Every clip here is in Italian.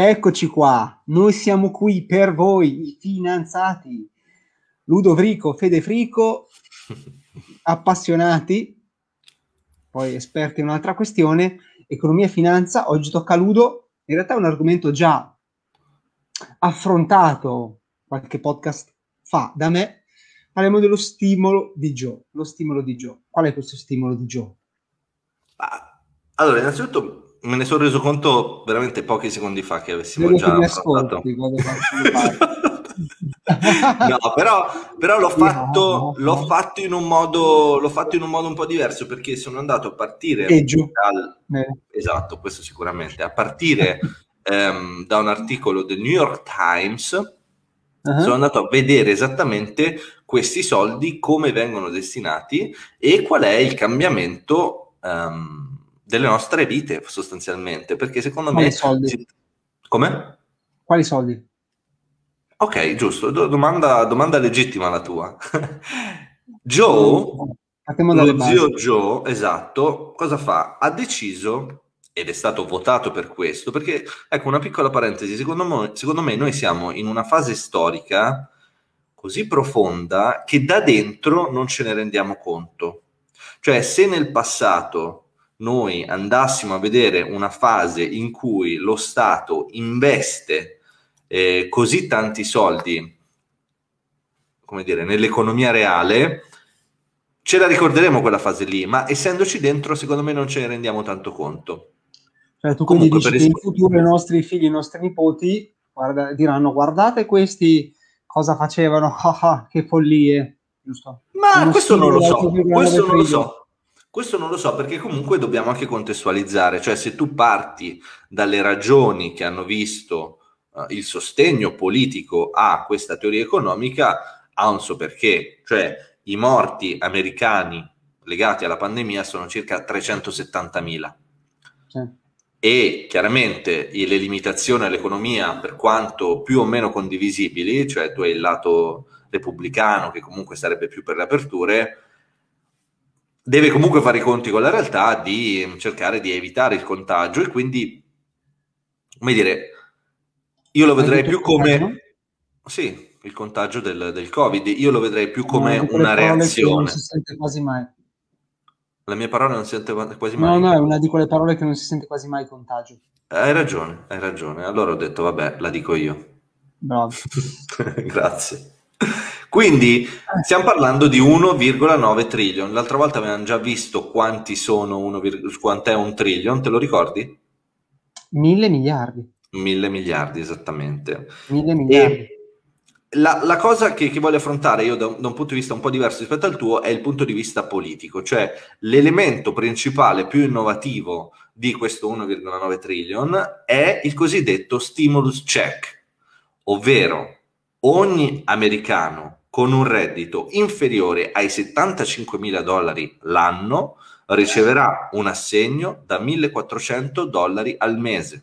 Eccoci qua, noi siamo qui per voi, i finanziati. Ludo Vrico, Fede Frico, appassionati, poi esperti in un'altra questione, economia e finanza. Oggi tocca a Ludo, in realtà è un argomento già affrontato qualche podcast fa da me. Parliamo dello stimolo di Joe. Lo stimolo di Joe. Qual è questo stimolo di Joe? Allora, innanzitutto me ne sono reso conto veramente pochi secondi fa che avessimo Vedo già affrontato. no, però, però l'ho, fatto, l'ho, fatto in un modo, l'ho fatto in un modo un po' diverso perché sono andato a partire dal, eh. esatto, questo sicuramente, a partire ehm, da un articolo del New York Times uh-huh. sono andato a vedere esattamente questi soldi, come vengono destinati e qual è il cambiamento um, delle nostre vite sostanzialmente, perché secondo Quali me... soldi? Come? Quali soldi? Ok, giusto, Do- domanda, domanda legittima la tua. Joe, lo zio Joe, esatto, cosa fa? Ha deciso, ed è stato votato per questo, perché, ecco, una piccola parentesi, secondo me, secondo me noi siamo in una fase storica così profonda che da dentro non ce ne rendiamo conto. Cioè, se nel passato noi andassimo a vedere una fase in cui lo Stato investe eh, così tanti soldi, come dire, nell'economia reale, ce la ricorderemo quella fase lì, ma essendoci dentro, secondo me non ce ne rendiamo tanto conto. Cioè, tu quindi Comunque, dici che in futuro i nostri figli, i nostri nipoti guarda, diranno guardate questi cosa facevano, ah, ah, che follie, giusto? Ma questo non lo so, questo non lo so. Questo non lo so perché comunque dobbiamo anche contestualizzare, cioè se tu parti dalle ragioni che hanno visto uh, il sostegno politico a questa teoria economica, ha un suo perché, cioè i morti americani legati alla pandemia sono circa 370.000. Sì. E chiaramente le limitazioni all'economia, per quanto più o meno condivisibili, cioè tu hai il lato repubblicano che comunque sarebbe più per le aperture, deve comunque fare i conti con la realtà di cercare di evitare il contagio e quindi, come dire, io lo vedrei più come... Sì, il contagio del, del, Covid, io lo vedrei più come no, una reazione. Non si sente quasi mai. La mia parola non si sente quasi mai. No, no, è una di quelle parole che non si sente quasi mai contagio. Hai ragione, hai ragione. Allora ho detto, vabbè, la dico io. Bravo. Grazie. Quindi stiamo parlando di 1,9 trillion. L'altra volta avevamo già visto quanti sono 1, quant'è un trillion, te lo ricordi? Mille miliardi. Mille miliardi, esattamente. Mille miliardi. La, la, cosa che, che, voglio affrontare io da un, da un, punto di vista un po' diverso rispetto al tuo è il punto di vista politico, cioè l'elemento principale più innovativo di questo 1,9 trillion è il cosiddetto stimulus check, ovvero ogni americano con un reddito inferiore ai 75 mila dollari l'anno riceverà un assegno da 1400 dollari al mese.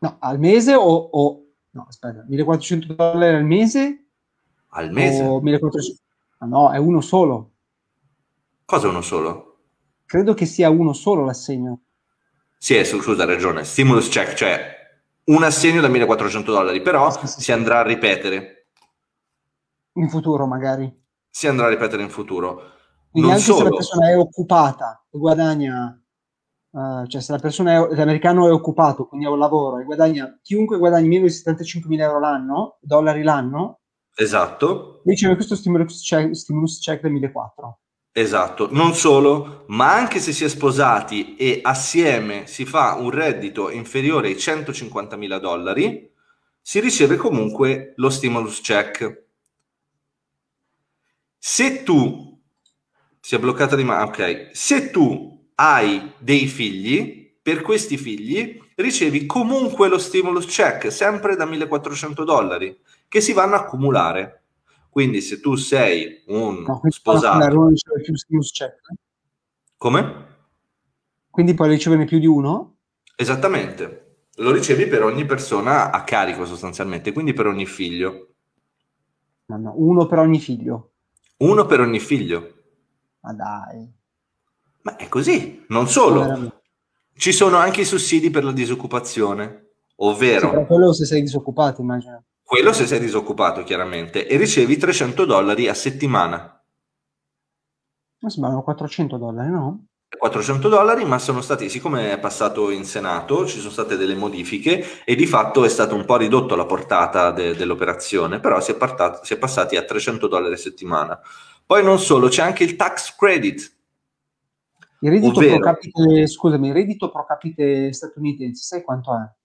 No, al mese o, o... no, aspetta, 1400 dollari al mese? Al mese? O 1400... Ah, no, è uno solo. Cosa uno solo? Credo che sia uno solo l'assegno. Sì, è, scusa, hai ragione. Stimulus check, cioè un assegno da 1400 dollari, però sì, sì. si andrà a ripetere in futuro magari. Si andrà a ripetere in futuro. Quindi non anche solo. se la persona è occupata e guadagna, uh, cioè se la persona è, l'americano è occupato, quindi ha un lavoro e guadagna, chiunque guadagni meno di 75.000 euro l'anno, dollari l'anno, esatto. riceve questo stimulus check, stimulus check del 1.400. Esatto, non solo, ma anche se si è sposati e assieme si fa un reddito inferiore ai 150.000 dollari, si riceve comunque lo stimulus check. Se tu si è bloccata di mano, ok, se tu hai dei figli, per questi figli ricevi comunque lo stimulus check, sempre da 1400 dollari, che si vanno a accumulare. Quindi se tu sei un no, sposato... Non riceve più stimulus check. Come? Quindi puoi riceverne più di uno? Esattamente. Lo ricevi per ogni persona a carico sostanzialmente, quindi per ogni figlio. No, no, uno per ogni figlio. Uno per ogni figlio. Ma dai. Ma è così. Non solo. Ci sono anche i sussidi per la disoccupazione. ovvero... Sì, quello se sei disoccupato, immagino. Quello se sei disoccupato, chiaramente, e ricevi 300 dollari a settimana. Ma sembrano 400 dollari, no? 400 dollari, ma sono stati, siccome è passato in Senato, ci sono state delle modifiche e di fatto è stato un po' ridotto la portata de- dell'operazione, però si è, partato, si è, passati a 300 dollari a settimana. Poi non solo, c'è anche il tax credit. Il reddito, ovvero, pro capite, scusami, il reddito pro capite statunitense, sai quanto è?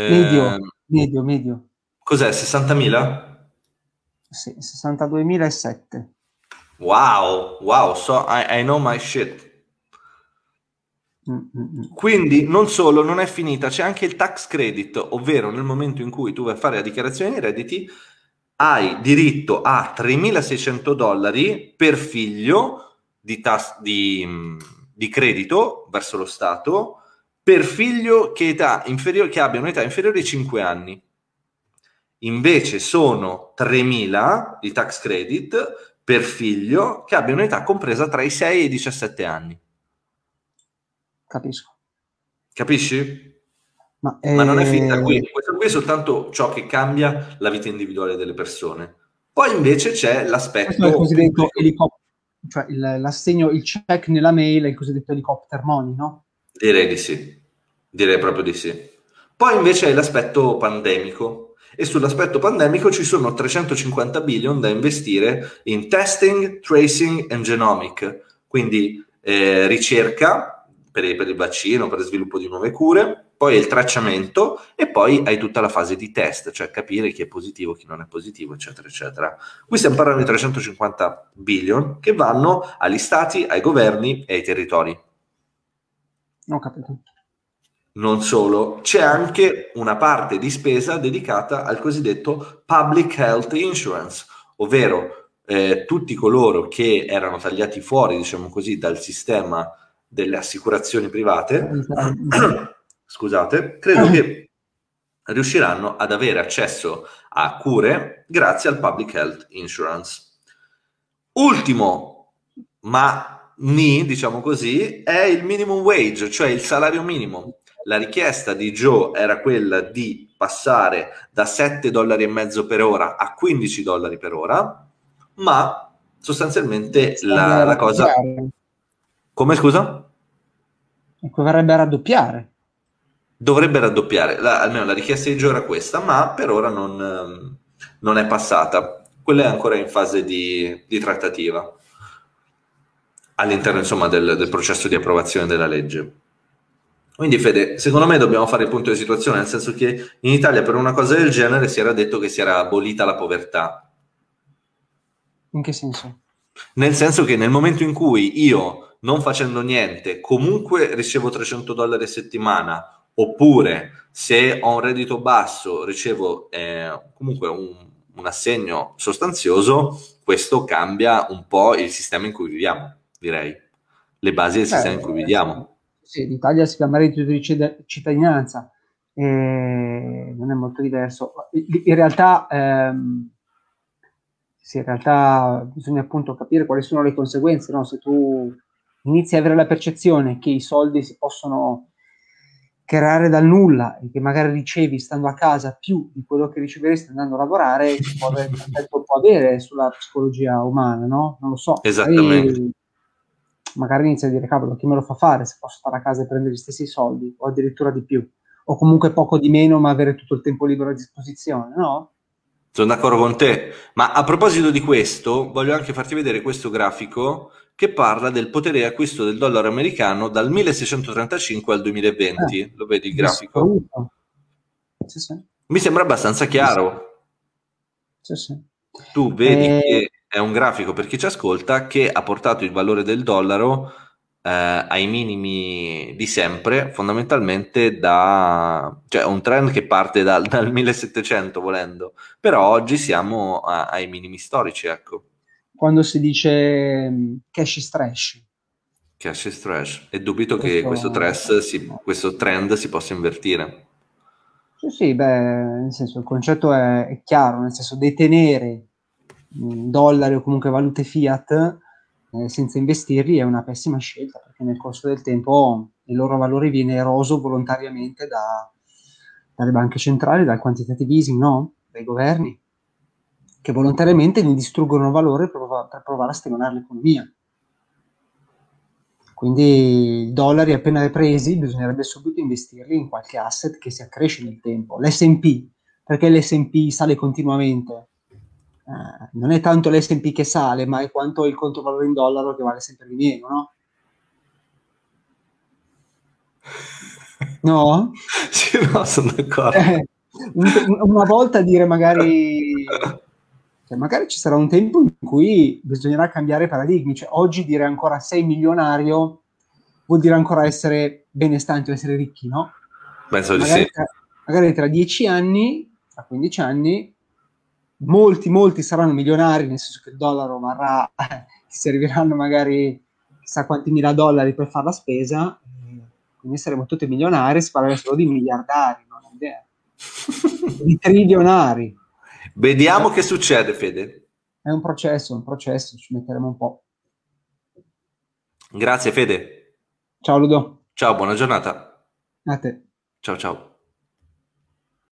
Eh, medio, medio, medio. Cos'è, 60.000? Sì, 62.007. Wow, wow, so I, I know my shit. Mm-mm. Quindi non solo, non è finita, c'è anche il tax credit, ovvero nel momento in cui tu vai a fare la dichiarazione dei redditi, hai diritto a 3.600 dollari per figlio di, tas- di, di, credito verso lo Stato per figlio che, età inferiore, che abbia un'età inferiore ai 5 anni. Invece sono 3.000 di tax credit per figlio che abbia un'età compresa tra i 6 e i 17 anni. Capisco. Capisci? Ma, eh... Ma non è finita qui, questo qui è soltanto ciò che cambia la vita individuale delle persone. Poi invece c'è l'aspetto... Questo è il cosiddetto elicottero, cioè il, l'assegno, il check nella mail è il cosiddetto helicopter money, no? Direi di sì, direi proprio di sì. Poi invece è l'aspetto pandemico, e sull'aspetto pandemico ci sono 350 billion da investire in testing, tracing and genomic, quindi eh, ricerca per, per il vaccino, per il sviluppo di nuove cure, poi il tracciamento e poi hai tutta la fase di test, cioè capire chi è positivo, chi non è positivo, eccetera, eccetera. Qui stiamo parlando di 350 billion che vanno agli stati, ai governi e ai territori. Ho capito. Non solo, c'è anche una parte di spesa dedicata al cosiddetto Public Health Insurance, ovvero eh, tutti coloro che erano tagliati fuori, diciamo così, dal sistema delle assicurazioni private, scusate, credo che riusciranno ad avere accesso a cure grazie al Public Health Insurance. Ultimo, ma ni, diciamo così, è il minimum wage, cioè il salario minimo la richiesta di Joe era quella di passare da 7 dollari e mezzo per ora a 15 dollari per ora, ma sostanzialmente la, la cosa... Come scusa? Dovrebbe raddoppiare. Dovrebbe raddoppiare, la, almeno la richiesta di Joe era questa, ma per ora non, ehm, non è passata. Quella è ancora in fase di, di trattativa all'interno insomma, del, del processo di approvazione della legge. Quindi Fede, secondo me dobbiamo fare il punto di situazione, nel senso che in Italia per una cosa del genere si era detto che si era abolita la povertà. In che senso? Nel senso che nel momento in cui io, non facendo niente, comunque ricevo 300 dollari a settimana, oppure se ho un reddito basso ricevo eh, comunque un, un assegno sostanzioso, questo cambia un po' il sistema in cui viviamo, direi, le basi del eh, sistema in cui viviamo sì, l'Italia si chiama reddito di cittadinanza, eh, non è molto diverso. In realtà, ehm, sì, in realtà bisogna appunto capire quali sono le conseguenze, no? se tu inizi a avere la percezione che i soldi si possono creare dal nulla e che magari ricevi stando a casa più di quello che riceveresti andando a lavorare, può avere, può avere sulla psicologia umana, no? Non lo so. Esattamente. E, magari inizia a dire cavolo chi me lo fa fare se posso stare a casa e prendere gli stessi soldi o addirittura di più o comunque poco di meno ma avere tutto il tempo libero a disposizione, no? Sono d'accordo con te, ma a proposito di questo voglio anche farti vedere questo grafico che parla del potere di acquisto del dollaro americano dal 1635 al 2020. Eh, Lo vedi il grafico? Sì, sì. Mi sembra abbastanza chiaro. Sì. Tu vedi eh... che è un grafico per chi ci ascolta che ha portato il valore del dollaro eh, ai minimi di sempre, fondamentalmente da cioè un trend che parte dal, dal 1700 volendo, però oggi siamo a, ai minimi storici, ecco. Quando si dice mm, cash is trash. Cash is trash. E dubito questo... che questo, tres, si, questo trend si possa invertire. Sì, sì, beh, nel senso il concetto è, è chiaro, nel senso detenere dollari o comunque valute fiat eh, senza investirli è una pessima scelta perché nel corso del tempo il loro valore viene eroso volontariamente da, dalle banche centrali, dal quantitative easing, no? Dai governi, che volontariamente ne distruggono valore per per provare a stimolare l'economia. Quindi i dollari appena ripresi bisognerebbe subito investirli in qualche asset che si accresce nel tempo. L'S&P, perché l'S&P sale continuamente? Eh, non è tanto l'S&P che sale, ma è quanto il conto valore in dollaro che vale sempre di meno, no? No? sì, no, sono d'accordo. Eh, una volta dire magari... Cioè, magari ci sarà un tempo in cui bisognerà cambiare paradigmi. Cioè, oggi dire ancora sei milionario vuol dire ancora essere benestanti o essere ricchi, no? Penso magari di sì. Tra, magari tra dieci anni, tra 15 anni, molti, molti saranno milionari, nel senso che il dollaro varrà, ti serviranno magari chissà quanti mila dollari per fare la spesa, quindi saremo tutti milionari, si parlerà solo di miliardari, non ho idea. di trilionari. Vediamo che succede, Fede. È un processo, un processo, ci metteremo un po'. Grazie, Fede. Ciao, Ludo. Ciao, buona giornata. A te. Ciao, ciao.